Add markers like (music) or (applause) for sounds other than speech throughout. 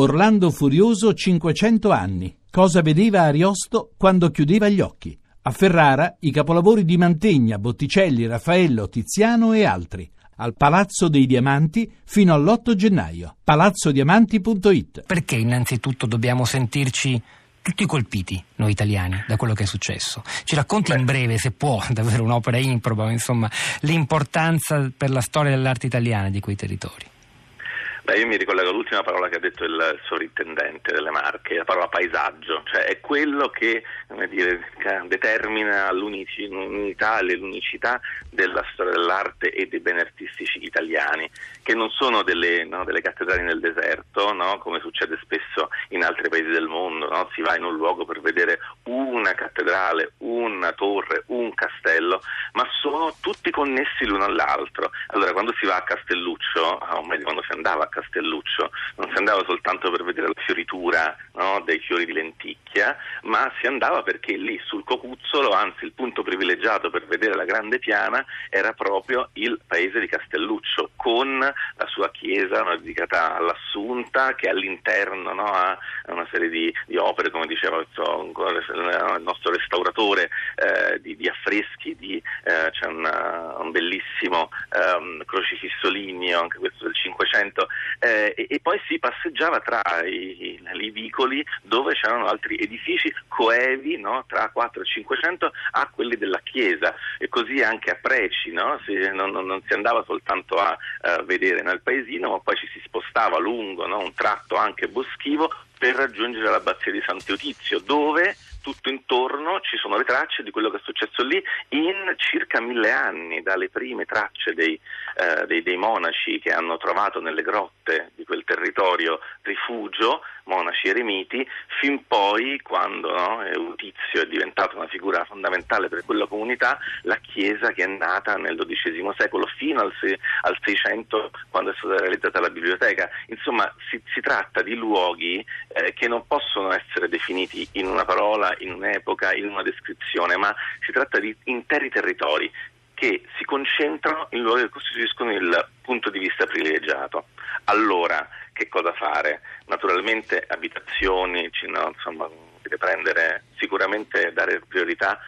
Orlando Furioso 500 anni. Cosa vedeva Ariosto quando chiudeva gli occhi? A Ferrara i capolavori di Mantegna, Botticelli, Raffaello, Tiziano e altri. Al Palazzo dei Diamanti fino all'8 gennaio. palazzodiamanti.it Perché innanzitutto dobbiamo sentirci tutti colpiti, noi italiani, da quello che è successo. Ci racconti in breve, se può, (laughs) davvero un'opera improba, insomma, l'importanza per la storia dell'arte italiana di quei territori. Beh, io mi ricollego all'ultima parola che ha detto il sovrintendente delle Marche, la parola paesaggio, cioè è quello che dire, determina l'unità e l'unicità della storia dell'arte e dei beni artistici italiani, che non sono delle, no, delle cattedrali nel deserto, no, come succede spesso in altri paesi del mondo, no? si va in un luogo per vedere una cattedrale, una torre, un castello, ma sono tutti connessi l'uno all'altro. Allora quando si va a Castelluccio, o meglio quando si andava a Castelluccio, non si andava soltanto per vedere la fioritura dei fiori di lenticchia, ma si andava perché lì sul Cocuzzolo, anzi il punto privilegiato per vedere la grande piana era proprio il paese di Castelluccio, con la sua chiesa no, dedicata all'Assunta, che all'interno no, ha una serie di, di opere, come diceva il nostro restauratore, eh, di, di, affreschi, di, eh, c'è una, un bellissimo eh, crocifisso ligneo, anche questo del Cinquecento, eh, e, e, poi si passeggiava tra i, i, vicoli dove c'erano altri edifici coevi no? tra 4 e 500 a quelli della chiesa e così anche a Preci no? si, non, non, si andava soltanto a uh, vedere nel paesino ma poi ci si spostava lungo no? un tratto anche boschivo per raggiungere l'abbazia di Sant'Eutizio dove tutto intorno ci sono le tracce di quello che è successo lì in circa mille anni, dalle prime tracce dei, eh, dei, dei monaci che hanno trovato nelle grotte di quel territorio rifugio, monaci eremiti, fin poi quando no, Eutizio è diventato una figura fondamentale per quella comunità, la chiesa che è nata nel XII secolo fino al, al 600 quando è stata realizzata la biblioteca. Insomma, si, si tratta di luoghi eh, che non possono essere definiti in una parola, in un'epoca, in una descrizione, ma si tratta di interi territori che si concentrano in luoghi che costituiscono il punto di vista privilegiato. Allora, che cosa fare? Naturalmente abitazioni, no, insomma, prendere, sicuramente dare priorità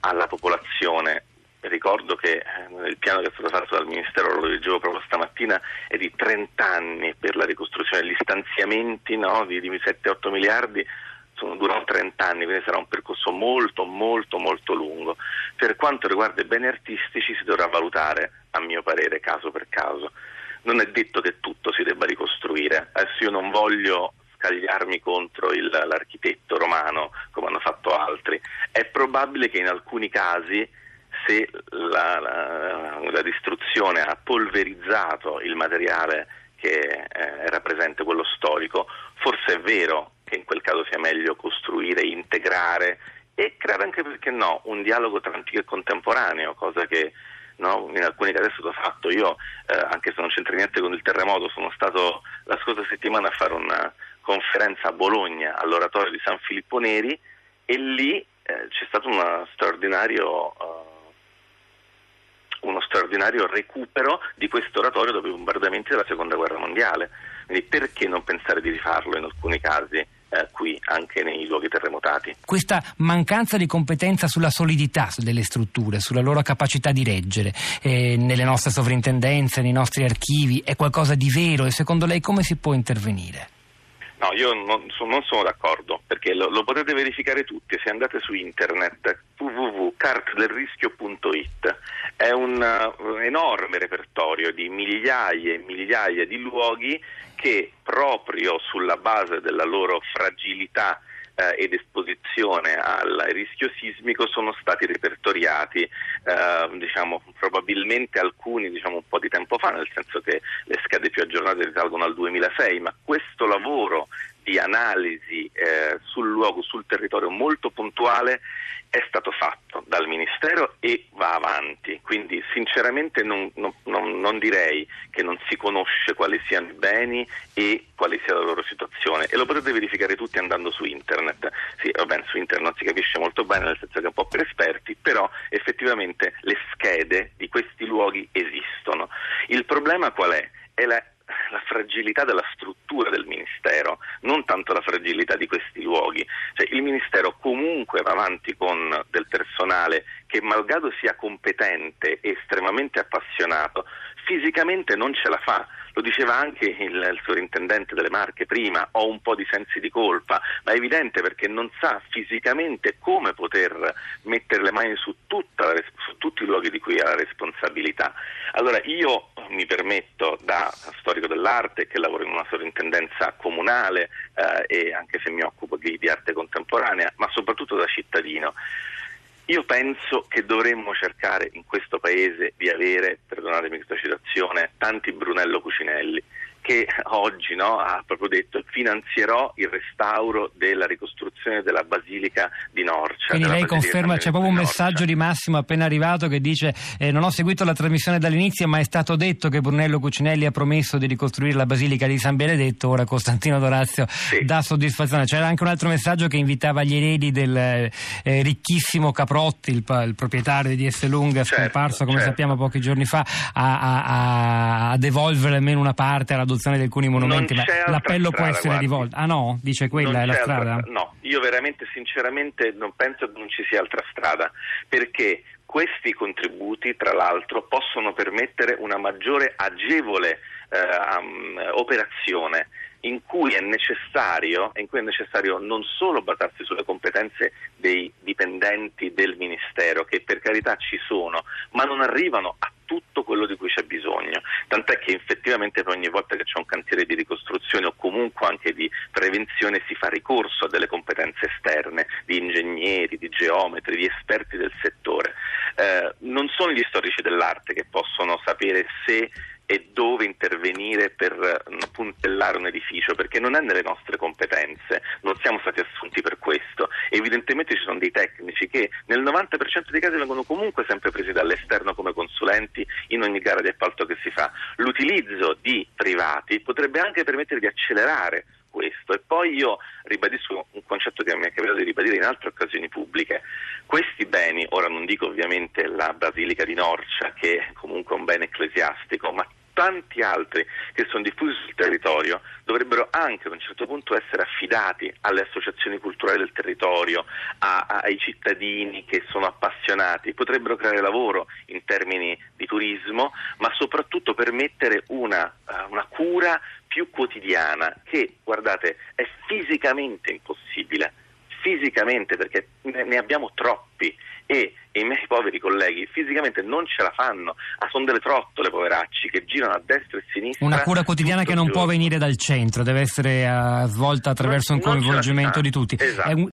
alla popolazione. Ricordo che eh, il piano che è stato fatto dal Ministero, lo leggevo proprio stamattina, è di 30 anni per la ricostruzione, gli stanziamenti no, di, di 7-8 miliardi sono, durano 30 anni, quindi sarà un percorso molto molto molto lungo. Per quanto riguarda i beni artistici si dovrà valutare, a mio parere, caso per caso. Non è detto che tutto si debba ricostruire, adesso io non voglio scagliarmi contro il, l'architetto romano come hanno fatto altri, è probabile che in alcuni casi se la, la, la distruzione ha polverizzato il materiale che eh, era presente, quello storico, forse è vero che in quel caso sia meglio costruire, integrare e creare anche, perché no, un dialogo tra antico e contemporaneo, cosa che no, in alcuni casi è stato fatto. Io, eh, anche se non c'entra niente con il terremoto, sono stato la scorsa settimana a fare una conferenza a Bologna all'oratorio di San Filippo Neri e lì eh, c'è stato uno straordinario, uh, uno straordinario recupero di questo oratorio dopo i bombardamenti della seconda guerra mondiale. Quindi perché non pensare di rifarlo in alcuni casi? Eh, qui anche nei luoghi terremotati. Questa mancanza di competenza sulla solidità delle strutture, sulla loro capacità di reggere eh, nelle nostre sovrintendenze, nei nostri archivi, è qualcosa di vero e secondo lei come si può intervenire? Io non, non sono d'accordo perché lo, lo, potete verificare tutti se andate su internet www.cartdelrischio.it è un uh, enorme repertorio di migliaia e migliaia di luoghi che proprio sulla base della loro fragilità eh, ed esposizione al rischio sismico sono stati repertoriati, eh, diciamo, probabilmente alcuni diciamo, un po' di tempo fa, nel senso che le schede più aggiornate risalgono al 2006, ma questo lavoro di analisi eh, sul luogo, sul territorio molto puntuale è stato fatto dal Ministero e va avanti, quindi sinceramente non, non, non, direi che non si conosce quali siano i beni e quale sia la loro situazione e lo potete verificare tutti andando su internet. Sì, vabbè, su internet non si capisce molto bene, nel senso che è un po' per esperti, però effettivamente le schede di questi luoghi esistono. Il problema qual è? È la la fragilità della struttura del Ministero, non tanto la fragilità di questi luoghi. Il Ministero comunque va avanti con del personale che malgrado sia competente e estremamente appassionato, fisicamente non ce la fa. Lo diceva anche il, il, sovrintendente delle Marche prima, ho un po' di sensi di colpa, ma è evidente perché non sa fisicamente come poter mettere le mani su, la, su tutti i luoghi di cui ha la responsabilità. Allora io mi permetto da storico dell'arte che lavoro in una sovrintendenza comunale eh, e anche se mi occupo di, di arte contemporanea, ma soprattutto da cittadino, io penso che dovremmo cercare in questo paese di avere, perdonatemi questa citazione, tanti Brunello Cucinelli che oggi no, ha proprio detto finanzierò il restauro della ricostruzione della Basilica di Norcia. Quindi lei conferma, c'è proprio un messaggio di Massimo appena arrivato che dice eh, non ho seguito la trasmissione dall'inizio ma è stato detto che Brunello Cucinelli ha promesso di ricostruire la Basilica di San Benedetto, ora Costantino Dorazio sì. dà soddisfazione. C'era anche un altro messaggio che invitava gli eredi del eh, ricchissimo Caprotti, il, il, proprietario di Esselunga, certo, scomparso come certo. sappiamo pochi giorni fa, a, a, a, devolvere almeno una parte alla l'adozione di alcuni monumenti, ma l'appello strada, può essere guardi. rivolto. Ah no? Dice quella non è la strada? Altra, no, io veramente sinceramente non penso che non ci sia altra strada, perché questi contributi, tra l'altro, possono permettere una maggiore agevole eh, um, operazione in cui, in cui è necessario non solo basarsi sulle competenze dei dipendenti del Ministero, che per carità ci sono, ma non arrivano a tutto quello di cui c'è bisogno. Tant'è che effettivamente ogni volta che c'è un cantiere di ricostruzione o comunque anche di prevenzione si fa ricorso a delle competenze esterne, di ingegneri, di geometri, di esperti del settore. Eh, non sono gli storici dell'arte che possono sapere se e dove intervenire per eh, puntellare un edificio, perché non è nelle nostre competenze, non siamo stati assunti per questo. Evidentemente ci sono dei tecnici che nel 90% dei casi vengono comunque sempre presi dall'esterno come consulenti in ogni gara di appalto che si fa. L'utilizzo di privati potrebbe anche permettere di accelerare questo. E poi io ribadisco un concetto che mi è capitato di ribadire in altre occasioni pubbliche. Questi beni, ora non dico ovviamente la Basilica di Norcia, che è comunque un bene ecclesiastico, ma tanti altri che sono diffusi sul territorio dovrebbero anche ad un certo punto essere affidati alle associazioni culturali del territorio, a, a, ai cittadini che sono appassionati, potrebbero creare lavoro in termini di turismo, ma soprattutto permettere una, uh, una cura più quotidiana che, guardate, è fisicamente impossibile, fisicamente perché ne abbiamo troppi e, i miei poveri colleghi fisicamente non ce la fanno, ah, sono delle trottole poveracci che girano a destra e a sinistra. Una cura quotidiana che non giorno. può venire dal centro, deve essere uh, svolta attraverso non, un coinvolgimento di tutti. Esatto.